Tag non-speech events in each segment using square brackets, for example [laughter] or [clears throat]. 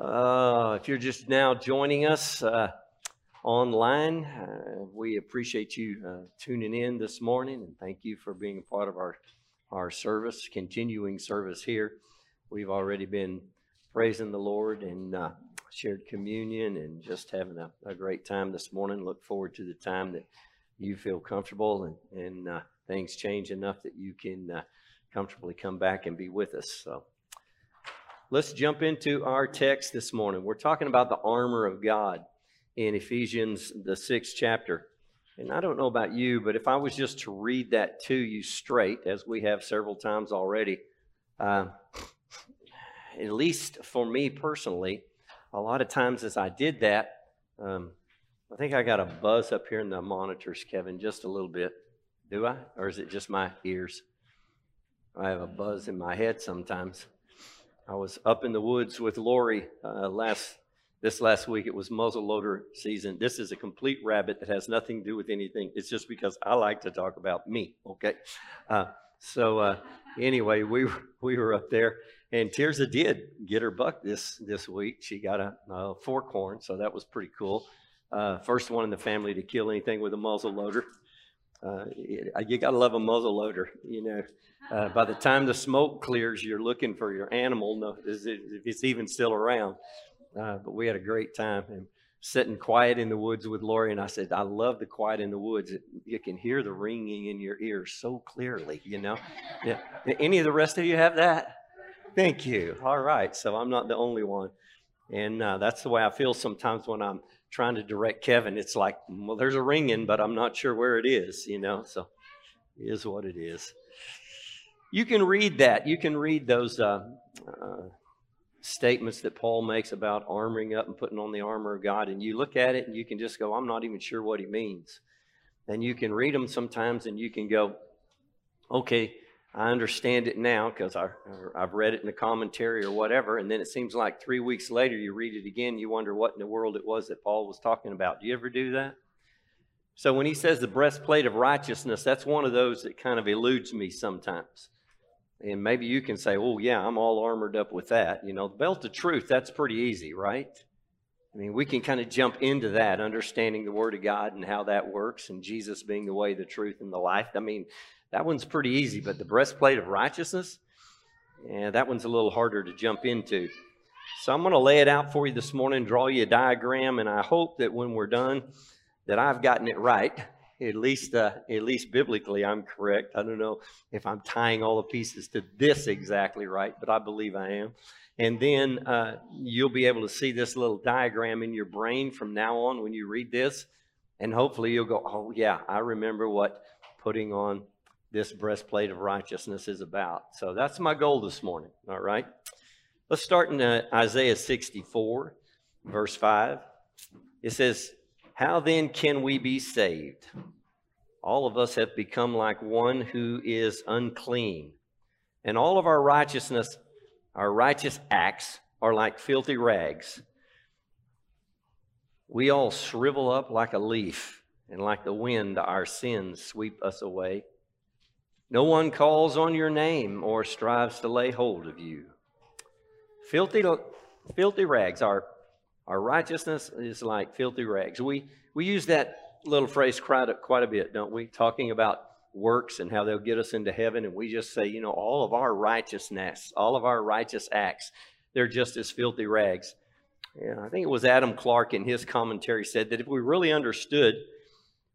Uh, if you're just now joining us uh, online, uh, we appreciate you uh, tuning in this morning and thank you for being a part of our, our service, continuing service here. We've already been praising the Lord and uh, shared communion and just having a, a, great time this morning. Look forward to the time that you feel comfortable and, and uh, things change enough that you can comfortably come back and be with us. So let's jump into our text this morning. We're talking about the armor of God in Ephesians, the sixth chapter. And I don't know about you, but if I was just to read that to you straight, as we have several times already, uh, at least for me personally, a lot of times as I did that, um, I think I got a buzz up here in the monitors, Kevin, just a little bit. Do I? Or is it just my ears? I have a buzz in my head sometimes. I was up in the woods with Lori uh, last this last week. It was muzzleloader season. This is a complete rabbit that has nothing to do with anything. It's just because I like to talk about me. Okay, uh, so uh, anyway, we were, we were up there, and Tirza did get her buck this this week. She got a, a horn, so that was pretty cool. Uh, first one in the family to kill anything with a muzzle loader. Uh, you got to love a muzzle loader, you know. Uh, by the time the smoke clears, you're looking for your animal, if it's even still around. Uh, but we had a great time and sitting quiet in the woods with Lori. And I said, I love the quiet in the woods. You can hear the ringing in your ears so clearly, you know. Yeah. Any of the rest of you have that? Thank you. All right. So I'm not the only one. And uh, that's the way I feel sometimes when I'm trying to direct Kevin. It's like, well, there's a ringing, but I'm not sure where it is, you know. So it is what it is you can read that. You can read those uh, uh, statements that Paul makes about armoring up and putting on the armor of God, and you look at it and you can just go, I'm not even sure what he means. And you can read them sometimes and you can go, okay, I understand it now because I've read it in the commentary or whatever. And then it seems like three weeks later you read it again, you wonder what in the world it was that Paul was talking about. Do you ever do that? So when he says the breastplate of righteousness, that's one of those that kind of eludes me sometimes. And maybe you can say, oh, yeah, I'm all armored up with that. You know, the belt of truth, that's pretty easy, right? I mean, we can kind of jump into that, understanding the Word of God and how that works, and Jesus being the way, the truth, and the life. I mean, that one's pretty easy, but the breastplate of righteousness, yeah, that one's a little harder to jump into. So I'm going to lay it out for you this morning, draw you a diagram, and I hope that when we're done, that I've gotten it right at least uh, at least biblically i'm correct. I don't know if i'm tying all the pieces to this exactly right but i believe i am. And then uh, you'll be able to see this little diagram in your brain from now on when you read this and hopefully you'll go oh yeah i remember what putting on this breastplate of righteousness is about so that's my goal this morning all right let's start in uh, isaiah 64 verse 5 it says how then can we be saved? All of us have become like one who is unclean, and all of our righteousness, our righteous acts, are like filthy rags. We all shrivel up like a leaf, and like the wind, our sins sweep us away. No one calls on your name or strives to lay hold of you. Filthy, filthy rags, our our righteousness is like filthy rags. We, we use that little phrase quite a, quite a bit, don't we? Talking about works and how they'll get us into heaven. And we just say, you know, all of our righteousness, all of our righteous acts, they're just as filthy rags. Yeah, I think it was Adam Clarke in his commentary said that if we really understood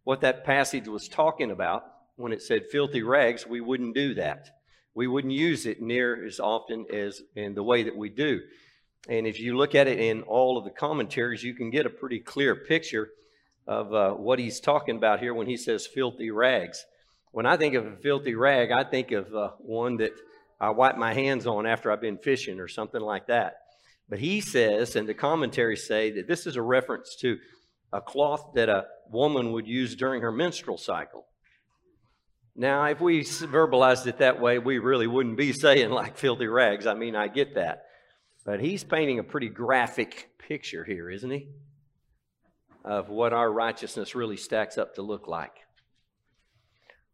what that passage was talking about when it said filthy rags, we wouldn't do that. We wouldn't use it near as often as in the way that we do. And if you look at it in all of the commentaries, you can get a pretty clear picture of uh, what he's talking about here when he says filthy rags. When I think of a filthy rag, I think of uh, one that I wipe my hands on after I've been fishing or something like that. But he says, and the commentaries say, that this is a reference to a cloth that a woman would use during her menstrual cycle. Now, if we verbalized it that way, we really wouldn't be [laughs] saying like filthy rags. I mean, I get that. But he's painting a pretty graphic picture here, isn't he? Of what our righteousness really stacks up to look like.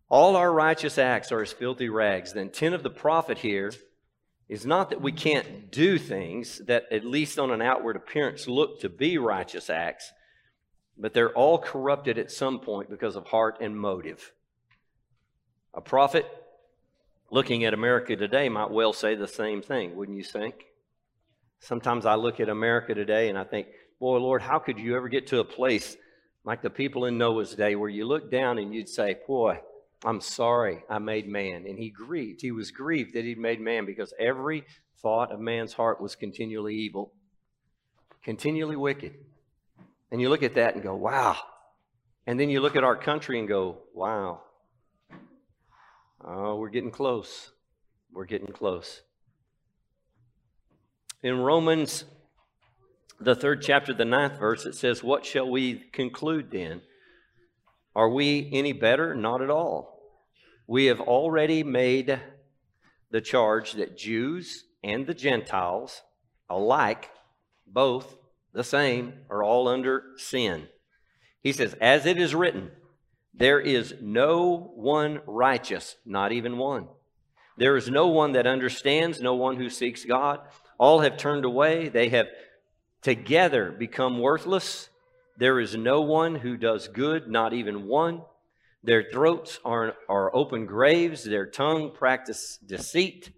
All our righteous acts are as filthy rags. The intent of the prophet here is not that we can't do things that, at least on an outward appearance, look to be righteous acts, but they're all corrupted at some point because of heart and motive. A prophet looking at America today might well say the same thing, wouldn't you think? Sometimes I look at America today and I think, boy, Lord, how could you ever get to a place like the people in Noah's day where you look down and you'd say, boy, I'm sorry I made man. And he grieved. He was grieved that he'd made man because every thought of man's heart was continually evil, continually wicked. And you look at that and go, wow. And then you look at our country and go, wow. Oh, we're getting close. We're getting close. In Romans, the third chapter, the ninth verse, it says, What shall we conclude then? Are we any better? Not at all. We have already made the charge that Jews and the Gentiles alike, both the same, are all under sin. He says, As it is written, there is no one righteous, not even one. There is no one that understands, no one who seeks God. All have turned away. They have together become worthless. There is no one who does good, not even one. Their throats are, are open graves, their tongue practice deceit.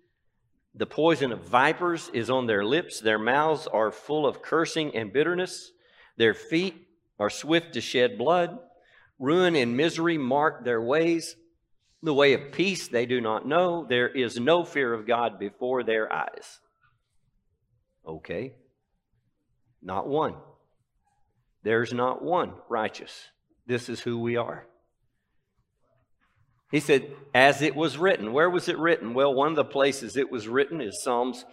The poison of vipers is on their lips, their mouths are full of cursing and bitterness. Their feet are swift to shed blood. Ruin and misery mark their ways. The way of peace they do not know. There is no fear of God before their eyes. Okay. Not one. There's not one righteous. This is who we are. He said, as it was written. Where was it written? Well, one of the places it was written is Psalms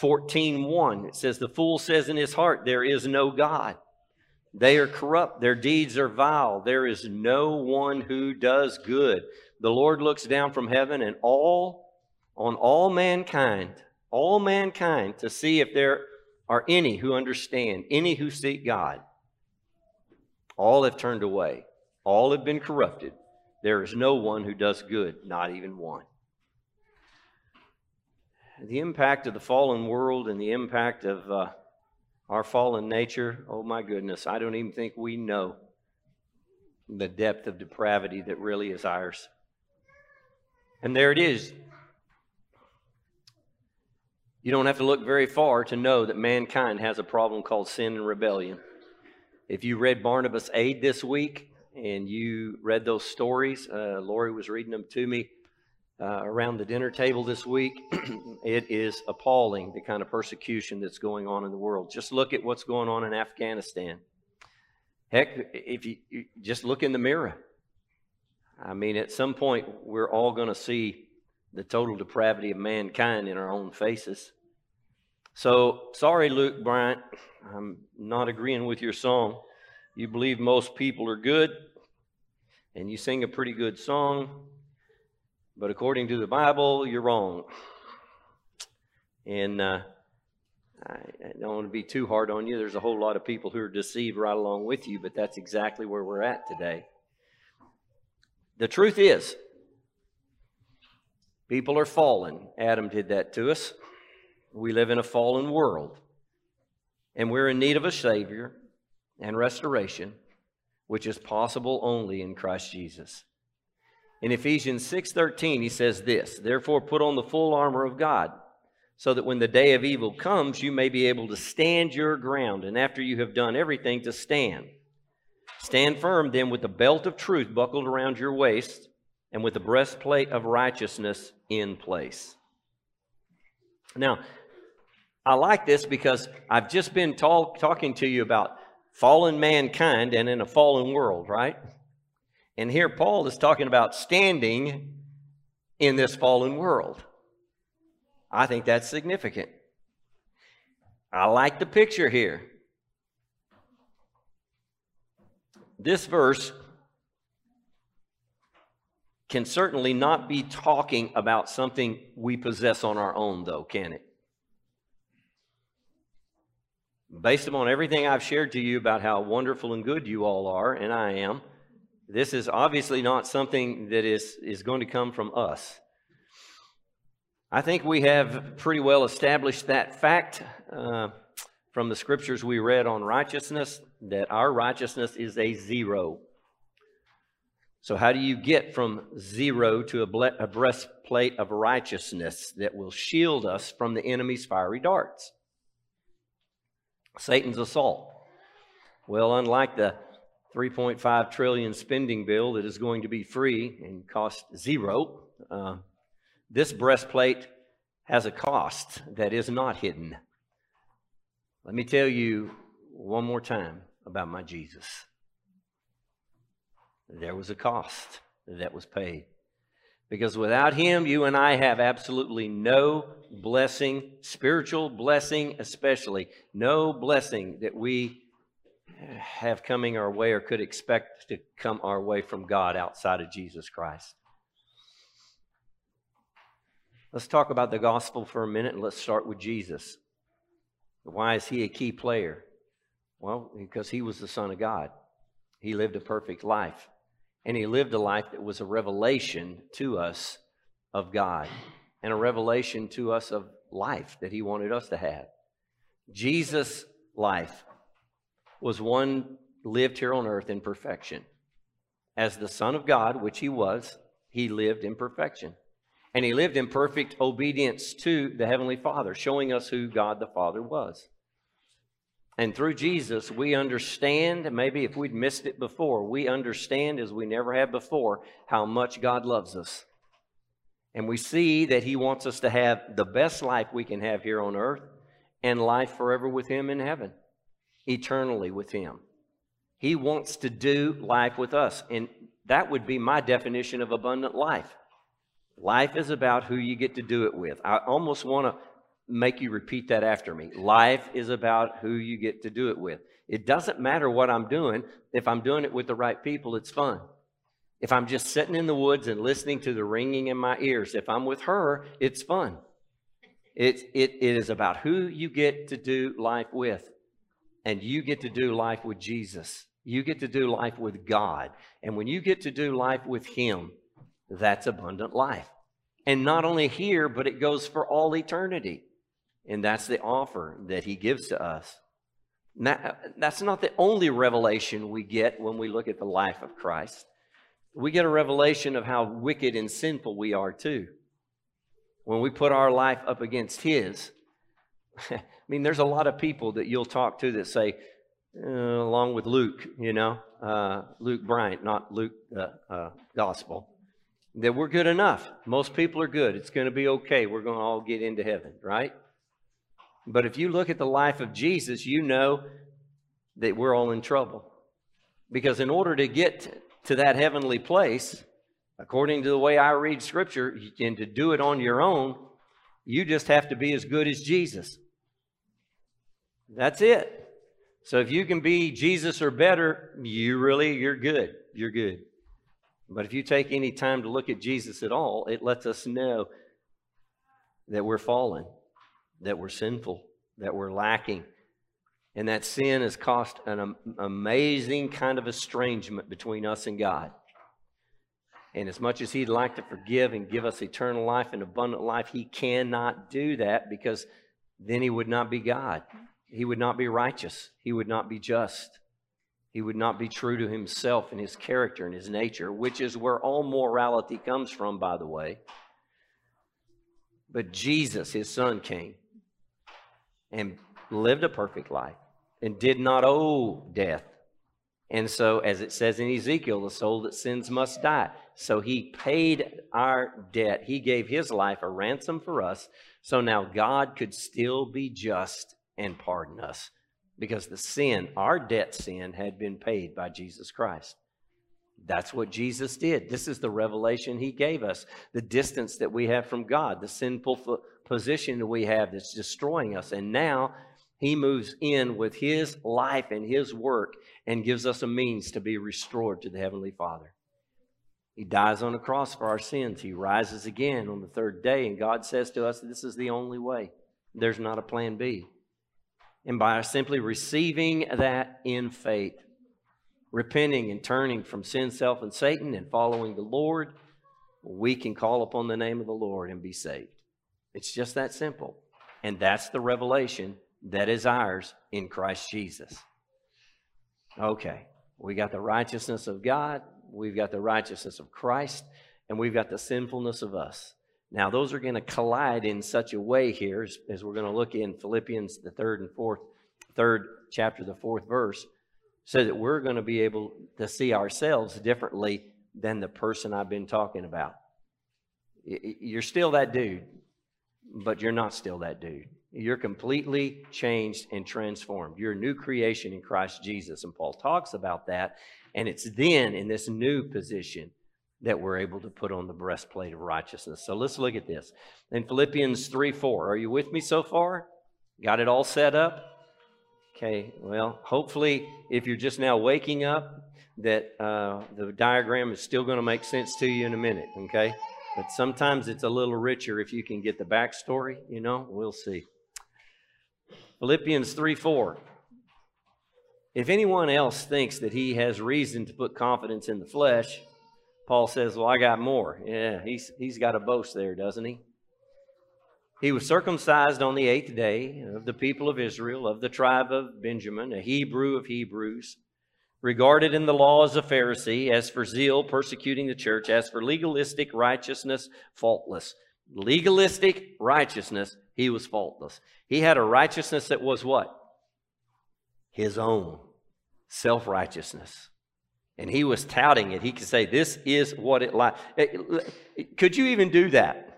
14:1. It says, The fool says in his heart, There is no God. They are corrupt, their deeds are vile. There is no one who does good. The Lord looks down from heaven and all on all mankind, all mankind, to see if there are any who understand, any who seek God. All have turned away, all have been corrupted. There is no one who does good, not even one. The impact of the fallen world and the impact of uh, our fallen nature, oh my goodness, I don't even think we know the depth of depravity that really is ours. And there it is. You don't have to look very far to know that mankind has a problem called sin and rebellion. If you read Barnabas Aid this week and you read those stories, uh, Lori was reading them to me uh, around the dinner table this week. [clears throat] it is appalling the kind of persecution that's going on in the world. Just look at what's going on in Afghanistan. Heck, if you, you just look in the mirror, I mean, at some point, we're all going to see the total depravity of mankind in our own faces. So, sorry, Luke Bryan, I'm not agreeing with your song. You believe most people are good, and you sing a pretty good song, but according to the Bible, you're wrong. And uh, I, I don't want to be too hard on you. There's a whole lot of people who are deceived right along with you, but that's exactly where we're at today. The truth is, people are fallen. Adam did that to us. We live in a fallen world, and we're in need of a Savior and restoration, which is possible only in Christ Jesus. In Ephesians 6:13 he says this, therefore put on the full armor of God, so that when the day of evil comes you may be able to stand your ground and after you have done everything to stand. Stand firm then with the belt of truth buckled around your waist and with the breastplate of righteousness in place. Now, I like this because I've just been talk, talking to you about fallen mankind and in a fallen world, right? And here Paul is talking about standing in this fallen world. I think that's significant. I like the picture here. This verse can certainly not be talking about something we possess on our own, though, can it? Based upon everything I've shared to you about how wonderful and good you all are, and I am, this is obviously not something that is, is going to come from us. I think we have pretty well established that fact uh, from the scriptures we read on righteousness that our righteousness is a zero. So, how do you get from zero to a, ble- a breastplate of righteousness that will shield us from the enemy's fiery darts? Satan's assault. Well, unlike the 3.5 trillion spending bill that is going to be free and cost zero, uh, this breastplate has a cost that is not hidden. Let me tell you one more time about my Jesus. There was a cost that was paid. Because without him, you and I have absolutely no blessing, spiritual blessing especially, no blessing that we have coming our way or could expect to come our way from God outside of Jesus Christ. Let's talk about the gospel for a minute and let's start with Jesus. Why is he a key player? Well, because he was the Son of God. He lived a perfect life. And he lived a life that was a revelation to us of God and a revelation to us of life that he wanted us to have. Jesus' life was one lived here on earth in perfection. As the Son of God, which he was, he lived in perfection. And he lived in perfect obedience to the Heavenly Father, showing us who God the Father was. And through Jesus, we understand, maybe if we'd missed it before, we understand as we never have before how much God loves us. And we see that He wants us to have the best life we can have here on earth and life forever with Him in heaven eternally with Him. He wants to do life with us. And that would be my definition of abundant life. Life is about who you get to do it with. I almost want to make you repeat that after me. Life is about who you get to do it with. It doesn't matter what I'm doing. If I'm doing it with the right people, it's fun. If I'm just sitting in the woods and listening to the ringing in my ears, if I'm with her, it's fun. It, it, it is about who you get to do life with and you get to do life with Jesus. You get to do life with God. And when you get to do life with Him, that's abundant life. And not only here, but it goes for all eternity. And that's the offer that He gives to us. that's not the only revelation we get when we look at the life of Christ. We get a revelation of how wicked and sinful we are, too. When we put our life up against His, [laughs] mean, there's a lot of people that you'll talk to that say, uh, along with Luke, you know, uh, Luke Bryan, not Luke the uh, Gospel, that we're good enough. Most people are good. It's going to be okay. We're going to all get into heaven, right? But if you look at the life of Jesus, you know that we're all in trouble. Because in order to get to that heavenly place, according to the way I read Scripture, and to do it on your own, you just have to be as good as Jesus. That's it. So if you can be Jesus or better, you really, you're good. You're good. But if you take any time to look at Jesus at all, it lets us know that we're fallen, that we're sinful, that we're lacking. And that sin has caused an amazing kind of estrangement between us and God. And as much as He'd like to forgive and give us eternal life and abundant life, He cannot do that because then He would not be God. He would not be righteous. He would not be just. He would not be true to Himself and His character and His nature, which is where all morality comes from, by the way. But Jesus, His Son, came and lived a perfect life and did not owe death. And so, as it says in Ezekiel, the soul that sins must die. So he paid our debt. He gave his life a ransom for us. So now God could still be just and pardon us because the sin, our debt sin, had been paid by Jesus Christ. That's what Jesus did. This is the revelation he gave us. The distance that we have from God, the sinful position that we have that's destroying us. And now he moves in with his life and his work and gives us a means to be restored to the Heavenly Father. He dies on the cross for our sins. He rises again on the third day, and God says to us, This is the only way. There's not a plan B. And by simply receiving that in faith, repenting and turning from sin, self, and Satan, and following the Lord, we can call upon the name of the Lord and be saved. It's just that simple. And that's the revelation that is ours in Christ Jesus. Okay, we got the righteousness of God, we've got the righteousness of Christ, and we've got the sinfulness of us. Now, those are going to collide in such a way here as, as we're going to look in Philippians, the third and fourth, third chapter, the fourth verse, so that we're going to be able to see ourselves differently than the person I've been talking about. You're still that dude, but you're not still that dude. You're completely changed and transformed. You're a new creation in Christ Jesus. And Paul talks about that. And it's then in this new position that we're able to put on the breastplate of righteousness. So let's look at this. In Philippians 3 4, are you with me so far? Got it all set up? Okay, well, hopefully, if you're just now waking up, that uh, the diagram is still going to make sense to you in a minute, okay? But sometimes it's a little richer if you can get the backstory, you know? We'll see. Philippians 3 4. If anyone else thinks that he has reason to put confidence in the flesh, Paul says, Well, I got more. Yeah, he's, he's got a boast there, doesn't he? He was circumcised on the eighth day of the people of Israel, of the tribe of Benjamin, a Hebrew of Hebrews, regarded in the law as a Pharisee, as for zeal, persecuting the church, as for legalistic righteousness, faultless. Legalistic righteousness, he was faultless. He had a righteousness that was what? His own self righteousness. And he was touting it. He could say, This is what it like. Eh, could you even do that?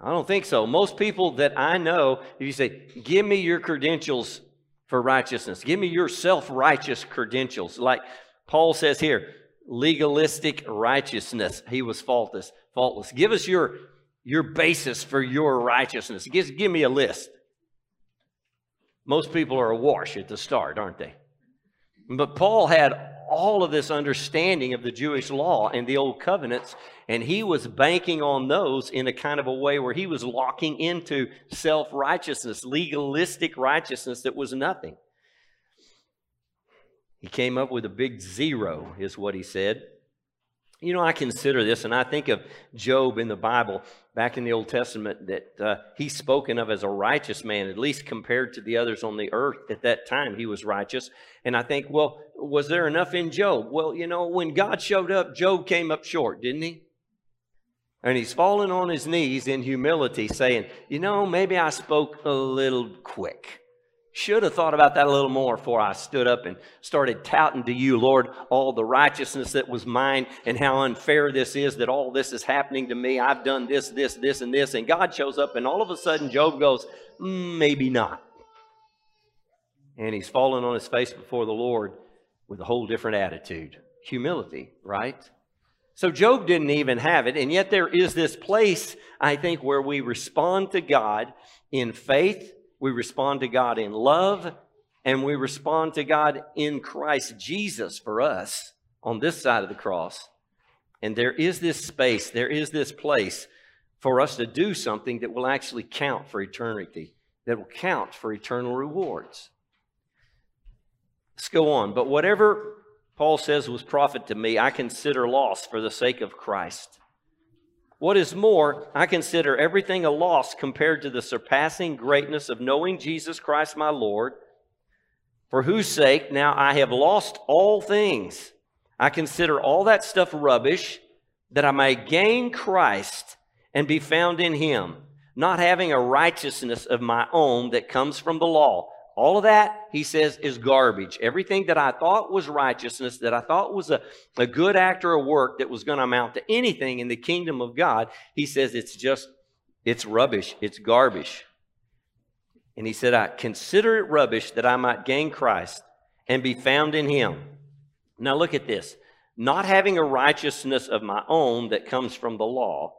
I don't think so. Most people that I know, if you say, Give me your credentials for righteousness, give me your self righteous credentials, like Paul says here, legalistic righteousness. He was faultless. Faultless. Give us your your basis for your righteousness. Give, give me a list. Most people are awash at the start, aren't they? But Paul had all of this understanding of the Jewish law and the old covenants, and he was banking on those in a kind of a way where he was locking into self righteousness, legalistic righteousness that was nothing. He came up with a big zero, is what he said. You know, I consider this, and I think of Job in the Bible, back in the Old Testament, that uh, he's spoken of as a righteous man, at least compared to the others on the earth at that time. He was righteous. And I think, well, was there enough in Job? Well, you know, when God showed up, Job came up short, didn't he? And he's fallen on his knees in humility, saying, You know, maybe I spoke a little quick. Should have thought about that a little more before I stood up and started touting to you, Lord, all the righteousness that was mine and how unfair this is that all this is happening to me. I've done this, this, this, and this. And God shows up, and all of a sudden, Job goes, mm, Maybe not. And he's fallen on his face before the Lord with a whole different attitude humility, right? So Job didn't even have it. And yet, there is this place, I think, where we respond to God in faith we respond to God in love, and we respond to God in Christ Jesus for us on this side of the cross. And there is this space, there is this place for us to do something that will actually count for eternity, that will count for eternal rewards. Let's go on. But whatever Paul says was profit to me, I consider loss for the sake of Christ. What is more, I consider everything a loss compared to the surpassing greatness of knowing Jesus Christ my Lord, for whose sake now I have lost all things. I consider all that stuff rubbish, that I may gain Christ and be found in him, not having a righteousness of my own that comes from the law all of that, he says, is garbage. Everything that I thought was righteousness, that I thought was a, a good act or a work that was going to amount to anything in the kingdom of God, he says it's just, it's rubbish. It's garbage. And he said, I consider it rubbish that I might gain Christ and be found in him. Now look at this. Not having a righteousness of my own that comes from the law,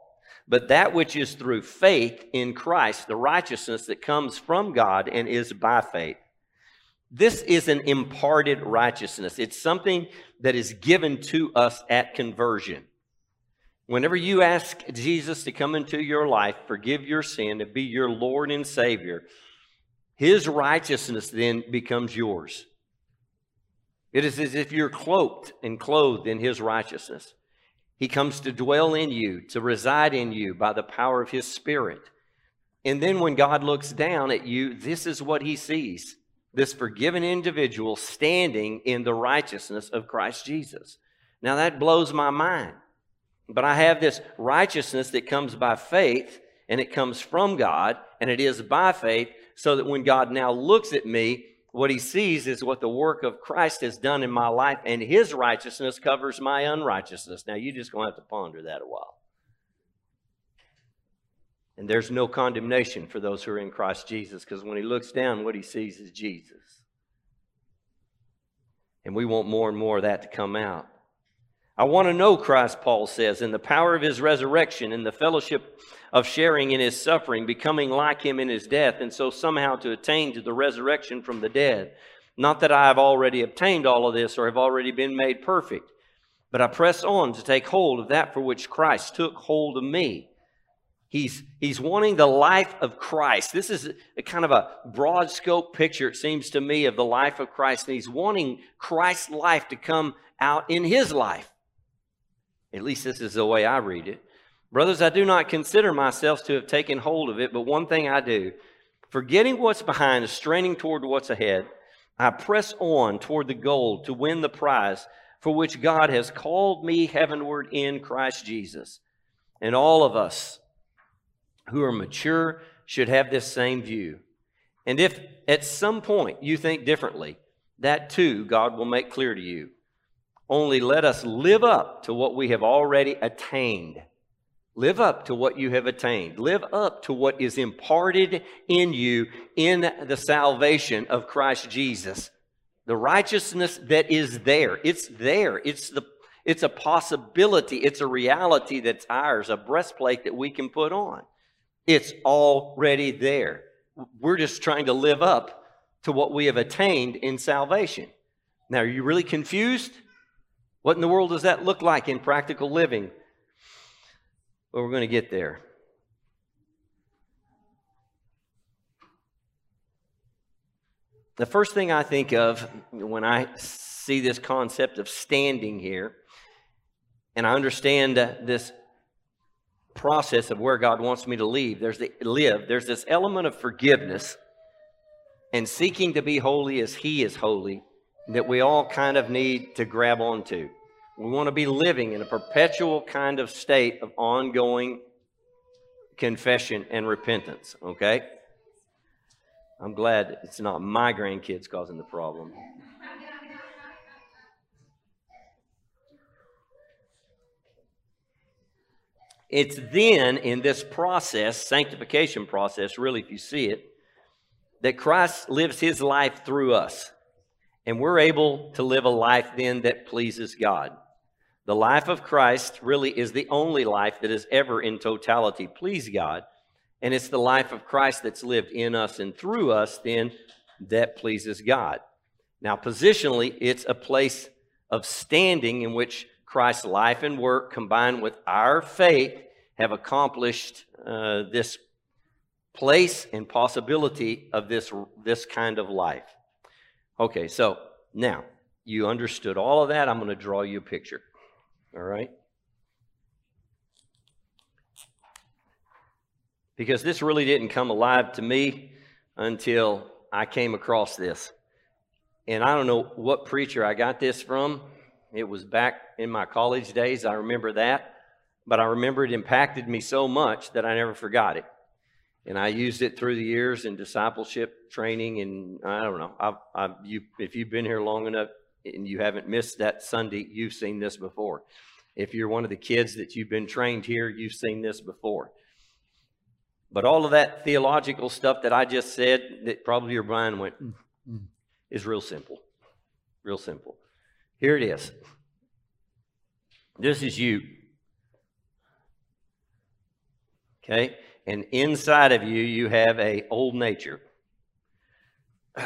but that which is through faith in Christ, the righteousness that comes from God and is by faith. This is an imparted righteousness. It's something that is given to us at conversion. Whenever you ask Jesus to come into your life, forgive your sin, to be your Lord and Savior, His righteousness then becomes yours. It is as if you're cloaked and clothed in His righteousness. He comes to dwell in you, to reside in you by the power of His Spirit. And then when God looks down at you, this is what He sees this forgiven individual standing in the righteousness of Christ Jesus. Now that blows my mind. But I have this righteousness that comes by faith, and it comes from God, and it is by faith, so that when God now looks at me, what he sees is what the work of Christ has done in my life, and his righteousness covers my unrighteousness. Now, you're just going to have to ponder that a while. And there's no condemnation for those who are in Christ Jesus, because when he looks down, what he sees is Jesus. And we want more and more of that to come out. I want to know Christ, Paul says, in the power of his resurrection, in the fellowship of sharing in his suffering, becoming like him in his death, and so somehow to attain to the resurrection from the dead. Not that I have already obtained all of this or have already been made perfect, but I press on to take hold of that for which Christ took hold of me. He's, he's wanting the life of Christ. This is a kind of a broad scope picture, it seems to me, of the life of Christ. And he's wanting Christ's life to come out in his life. At least this is the way I read it. Brothers, I do not consider myself to have taken hold of it, but one thing I do, forgetting what's behind, straining toward what's ahead, I press on toward the goal to win the prize for which God has called me heavenward in Christ Jesus. And all of us who are mature should have this same view. And if at some point you think differently, that too God will make clear to you. Only let us live up to what we have already attained. Live up to what you have attained. Live up to what is imparted in you in the salvation of Christ Jesus. The righteousness that is there. It's there. It's the it's a possibility. It's a reality that's ours, a breastplate that we can put on. It's already there. We're just trying to live up to what we have attained in salvation. Now, are you really confused? What in the world does that look like in practical living? Well, we're going to get there. The first thing I think of when I see this concept of standing here, and I understand this process of where God wants me to leave, there's the, live, there's this element of forgiveness and seeking to be holy as He is holy that we all kind of need to grab onto. We want to be living in a perpetual kind of state of ongoing confession and repentance, okay? I'm glad it's not my grandkids causing the problem. It's then in this process, sanctification process, really, if you see it, that Christ lives his life through us. And we're able to live a life then that pleases God. The life of Christ really is the only life that has ever in totality pleased God. And it's the life of Christ that's lived in us and through us then that pleases God. Now, positionally, it's a place of standing in which Christ's life and work combined with our faith have accomplished uh, this place and possibility of this, this kind of life. Okay, so now you understood all of that. I'm going to draw you a picture. All right? Because this really didn't come alive to me until I came across this. And I don't know what preacher I got this from. It was back in my college days. I remember that. But I remember it impacted me so much that I never forgot it. And I used it through the years in discipleship training. And I don't know. I've, I've, you, if you've been here long enough, and you haven't missed that Sunday, you've seen this before. If you're one of the kids that you've been trained here, you've seen this before. But all of that theological stuff that I just said, that probably your mind went, mm, mm, is real simple. Real simple. Here it is. This is you. Okay? And inside of you, you have a old nature. [sighs]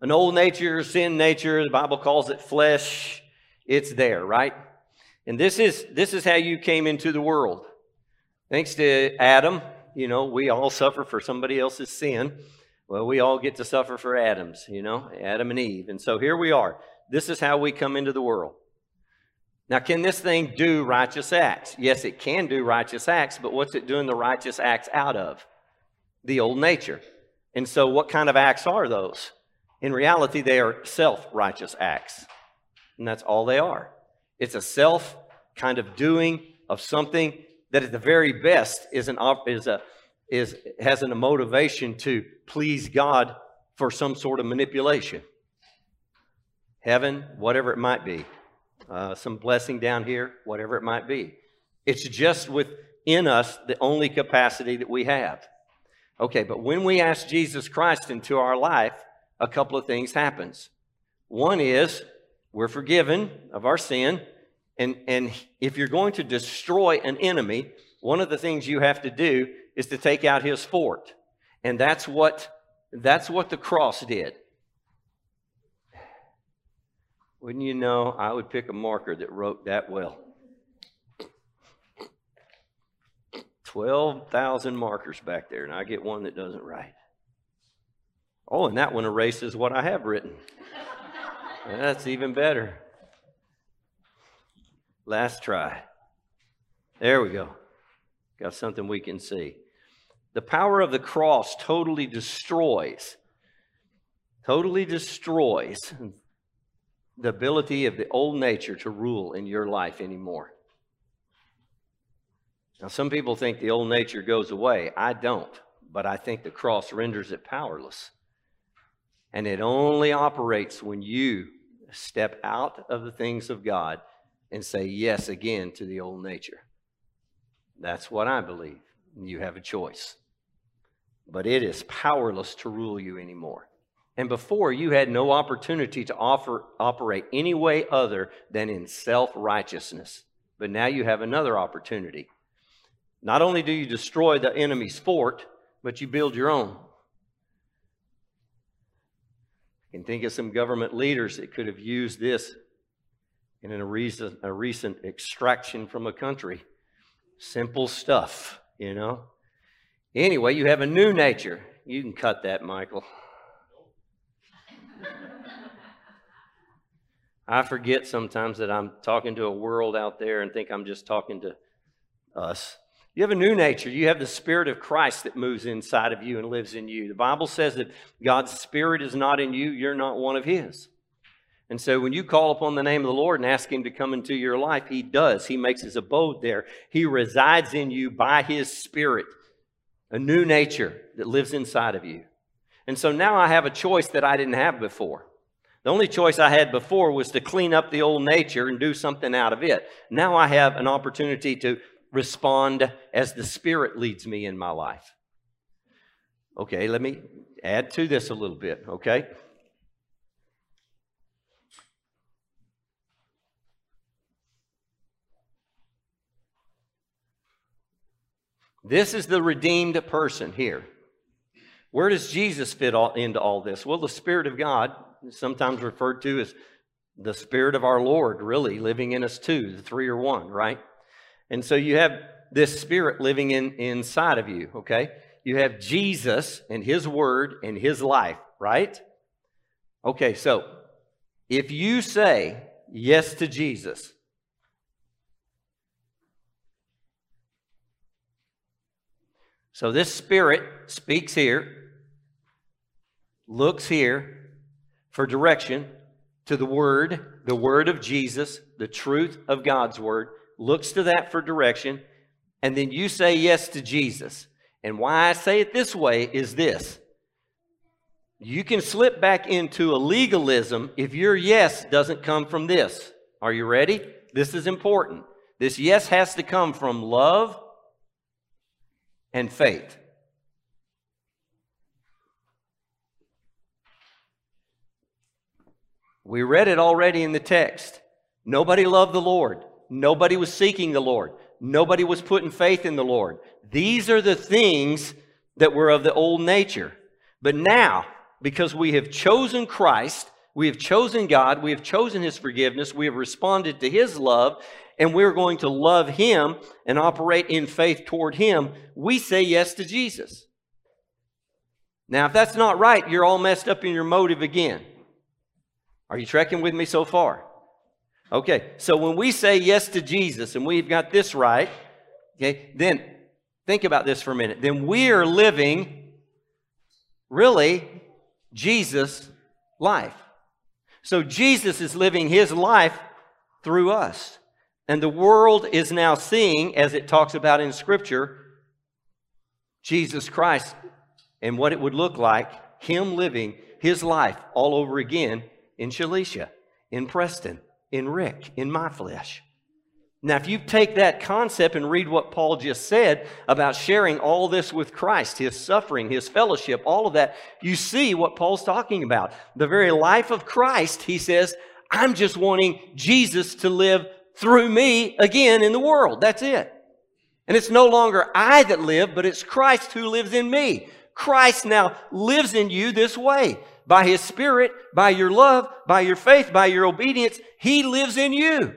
An old nature, sin nature, the Bible calls it flesh. It's there, right? And this is this is how you came into the world. Thanks to Adam, you know, we all suffer for somebody else's sin. Well, we all get to suffer for Adam's, you know, Adam and Eve. And so here we are. This is how we come into the world. Now, can this thing do righteous acts? Yes, it can do righteous acts, but what's it doing the righteous acts out of? The old nature. And so, what kind of acts are those? In reality, they are self righteous acts. And that's all they are. It's a self kind of doing of something that at the very best is an is a is has a motivation to please God for some sort of manipulation. Heaven, whatever it might be, uh, some blessing down here, whatever it might be. It's just within us the only capacity that we have. Okay, but when we ask Jesus Christ into our life, a couple of things happens. One is we're forgiven of our sin, and, and if you're going to destroy an enemy, one of the things you have to do is to take out his fort. And that's what, that's what the cross did. Wouldn't you know, I would pick a marker that wrote that well. 12,000 markers back there, and I get one that doesn't write. Oh, and that one erases what I have written. That's even better. Last try. There we go. Got something we can see. The power of the cross totally destroys, totally destroys the ability of the old nature to rule in your life anymore. Now, some people think the old nature goes away. I don't, but I think the cross renders it powerless. And it only operates when you step out of the things of God and say yes again to the old nature. That's what I believe. You have a choice. But it is powerless to rule you anymore. And before, you had no opportunity to offer, operate any way other than in self righteousness. But now you have another opportunity. Not only do you destroy the enemy's fort, but you build your own. Can think of some government leaders that could have used this in a recent, a recent extraction from a country. Simple stuff, you know. Anyway, you have a new nature. You can cut that, Michael. [laughs] I forget sometimes that I'm talking to a world out there and think I'm just talking to us. You have a new nature. You have the Spirit of Christ that moves inside of you and lives in you. The Bible says that God's Spirit is not in you, you're not one of His. And so when you call upon the name of the Lord and ask Him to come into your life, He does. He makes His abode there. He resides in you by His Spirit, a new nature that lives inside of you. And so now I have a choice that I didn't have before. The only choice I had before was to clean up the old nature and do something out of it. Now I have an opportunity to respond as the Spirit leads me in my life. Okay, let me add to this a little bit, okay? This is the redeemed person here. Where does Jesus fit all, into all this? Well, the Spirit of God, sometimes referred to as the Spirit of our Lord, really living in us too. The three are one, right? And so you have this Spirit living in, inside of you, okay? You have Jesus and His Word and His life, right? Okay, so if you say yes to Jesus, So this spirit speaks here, looks here for direction to the Word, the Word of Jesus, the truth of God's Word, looks to that for direction, and then you say yes to Jesus. And why I say it this way is this you can slip back into a legalism if your yes doesn't come from this. Are you ready? This is important. This yes has to come from love and faith. We read it already in the text. Nobody loved the Lord. Nobody was seeking the Lord. Nobody was putting faith in the Lord. These are the things that were of the old nature. But now, because we have chosen Christ, we have chosen God, we have chosen His forgiveness, we have responded to His love, and we're going to love Him and operate in faith toward Him, we say yes to Jesus. Now, if that's not right, you're all messed up in your motive again. Are you trekking with me so far? Okay, so when we say yes to Jesus and we've got this right, okay, then think about this for a minute. Then we are living really Jesus' life. So Jesus is living his life through us. And the world is now seeing, as it talks about in Scripture, Jesus Christ and what it would look like, him living his life all over again in Shalicia, in Preston, in Rick, in my flesh. Now, if you take that concept and read what Paul just said about sharing all this with Christ, his suffering, his fellowship, all of that, you see what Paul's talking about. The very life of Christ, he says, I'm just wanting Jesus to live through me again in the world. That's it. And it's no longer I that live, but it's Christ who lives in me. Christ now lives in you this way. By his spirit, by your love, by your faith, by your obedience, he lives in you.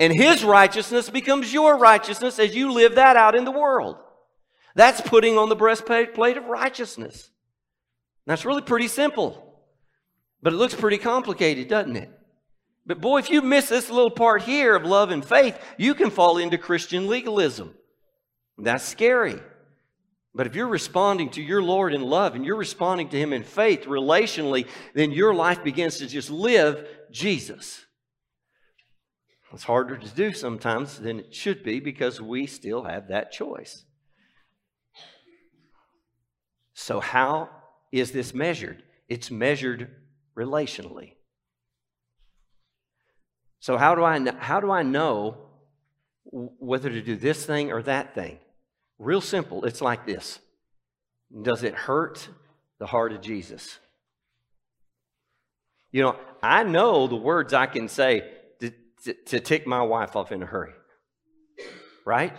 And his righteousness becomes your righteousness as you live that out in the world. That's putting on the breastplate of righteousness. That's really pretty simple. But it looks pretty complicated, doesn't it? But boy, if you miss this little part here of love and faith, you can fall into Christian legalism. That's scary. But if you're responding to your Lord in love and you're responding to Him in faith relationally, then your life begins to just live Jesus. It's harder to do sometimes than it should be because we still have that choice. So, how is this measured? It's measured relationally. So, how do I, how do I know whether to do this thing or that thing? Real simple. It's like this Does it hurt the heart of Jesus? You know, I know the words I can say to, to tick my wife off in a hurry. Right?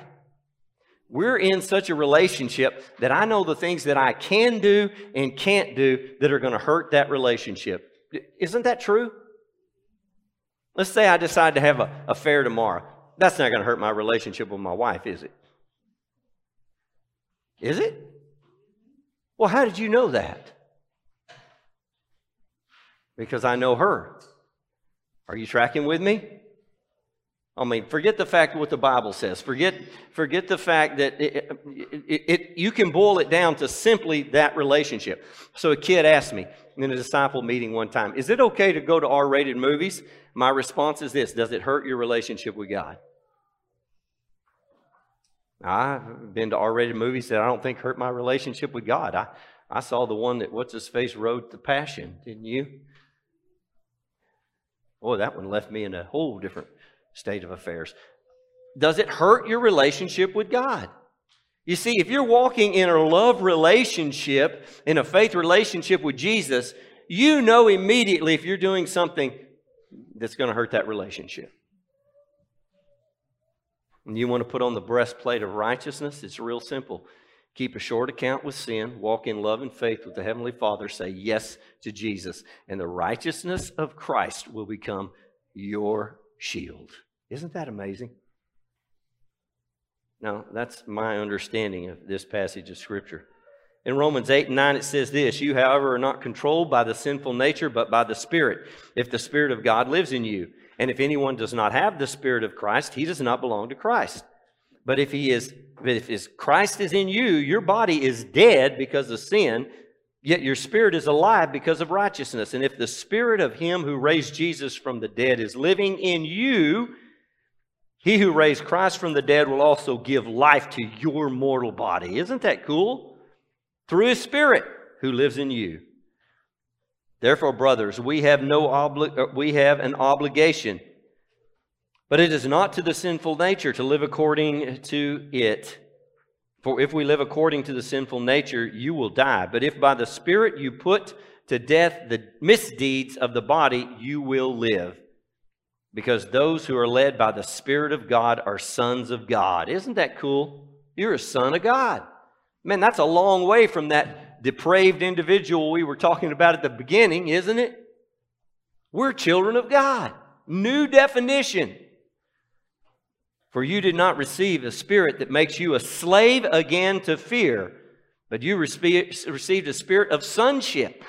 We're in such a relationship that I know the things that I can do and can't do that are going to hurt that relationship. Isn't that true? Let's say I decide to have a affair tomorrow. That's not going to hurt my relationship with my wife, is it? Is it? Well, how did you know that? Because I know her. Are you tracking with me? I mean, forget the fact what the Bible says. Forget, forget the fact that it, it, it, you can boil it down to simply that relationship. So a kid asked me in a disciple meeting one time, is it okay to go to R-rated movies? My response is this, does it hurt your relationship with God? I've been to R-rated movies that I don't think hurt my relationship with God. I, I saw the one that what's his face wrote the Passion, didn't you? Boy, that one left me in a whole different state of affairs. Does it hurt your relationship with God? You see, if you're walking in a love relationship, in a faith relationship with Jesus, you know immediately if you're doing something that's going to hurt that relationship. And you want to put on the breastplate of righteousness? It's real simple. Keep a short account with sin, walk in love and faith with the Heavenly Father, say yes to Jesus, and the righteousness of Christ will become your shield. Isn't that amazing? Now, that's my understanding of this passage of Scripture. In Romans 8 and 9, it says this You, however, are not controlled by the sinful nature, but by the Spirit, if the Spirit of God lives in you. And if anyone does not have the Spirit of Christ, he does not belong to Christ. But if he is, if his Christ is in you, your body is dead because of sin, Yet your spirit is alive because of righteousness. And if the spirit of him who raised Jesus from the dead is living in you, he who raised Christ from the dead will also give life to your mortal body. Isn't that cool? Through his spirit who lives in you. Therefore, brothers, we have no obli- uh, we have an obligation, but it is not to the sinful nature to live according to it. For if we live according to the sinful nature, you will die. But if by the Spirit you put to death the misdeeds of the body, you will live. Because those who are led by the Spirit of God are sons of God. Isn't that cool? You're a son of God. Man, that's a long way from that depraved individual we were talking about at the beginning, isn't it? We're children of God. New definition. For you did not receive a spirit that makes you a slave again to fear, but you received a spirit of sonship.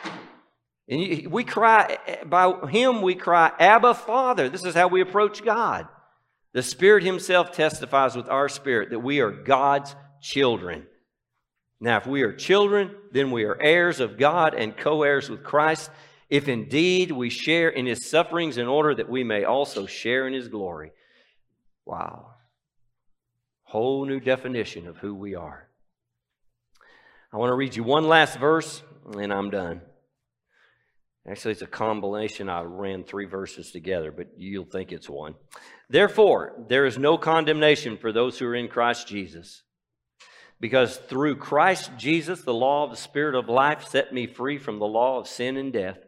And we cry, by him we cry, Abba, Father. This is how we approach God. The Spirit Himself testifies with our spirit that we are God's children. Now, if we are children, then we are heirs of God and co heirs with Christ, if indeed we share in His sufferings in order that we may also share in His glory. Wow. Whole new definition of who we are. I want to read you one last verse, and I'm done. Actually, it's a combination. I ran three verses together, but you'll think it's one. Therefore, there is no condemnation for those who are in Christ Jesus. Because through Christ Jesus, the law of the Spirit of life set me free from the law of sin and death.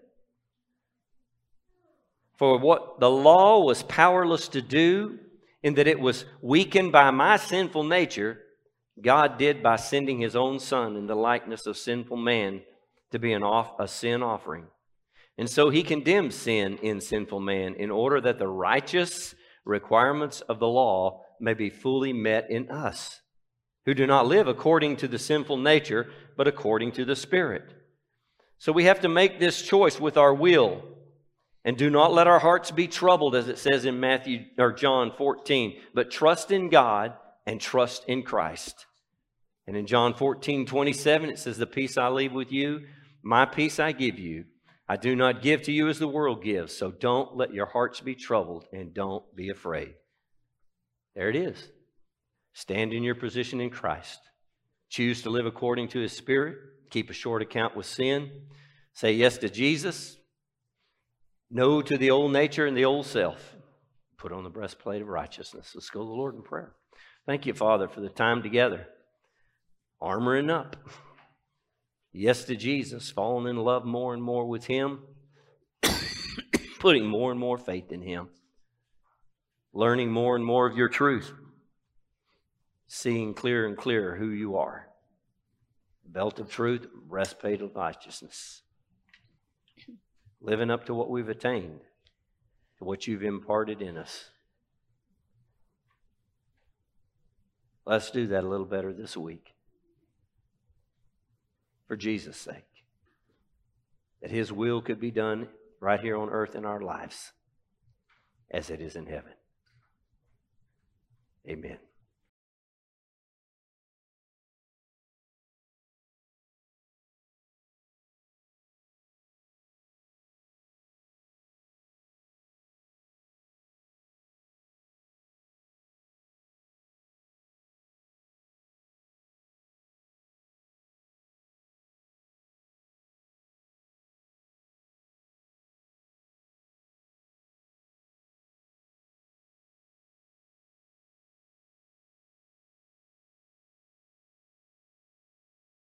For what the law was powerless to do, in that it was weakened by my sinful nature, God did by sending his own Son in the likeness of sinful man to be an off, a sin offering. And so he condemned sin in sinful man in order that the righteous requirements of the law may be fully met in us, who do not live according to the sinful nature, but according to the Spirit. So we have to make this choice with our will. And do not let our hearts be troubled, as it says in Matthew or John 14, but trust in God and trust in Christ. And in John 14, 27, it says, The peace I leave with you, my peace I give you. I do not give to you as the world gives, so don't let your hearts be troubled and don't be afraid. There it is. Stand in your position in Christ. Choose to live according to his spirit. Keep a short account with sin. Say yes to Jesus. No to the old nature and the old self. Put on the breastplate of righteousness. Let's go to the Lord in prayer. Thank you, Father, for the time together. Armoring up yes to Jesus, falling in love more and more with Him, [coughs] putting more and more faith in Him, learning more and more of your truth, seeing clearer and clearer who you are. Belt of truth, breastplate of righteousness. Living up to what we've attained, to what you've imparted in us. Let's do that a little better this week for Jesus' sake. That His will could be done right here on earth in our lives as it is in heaven. Amen.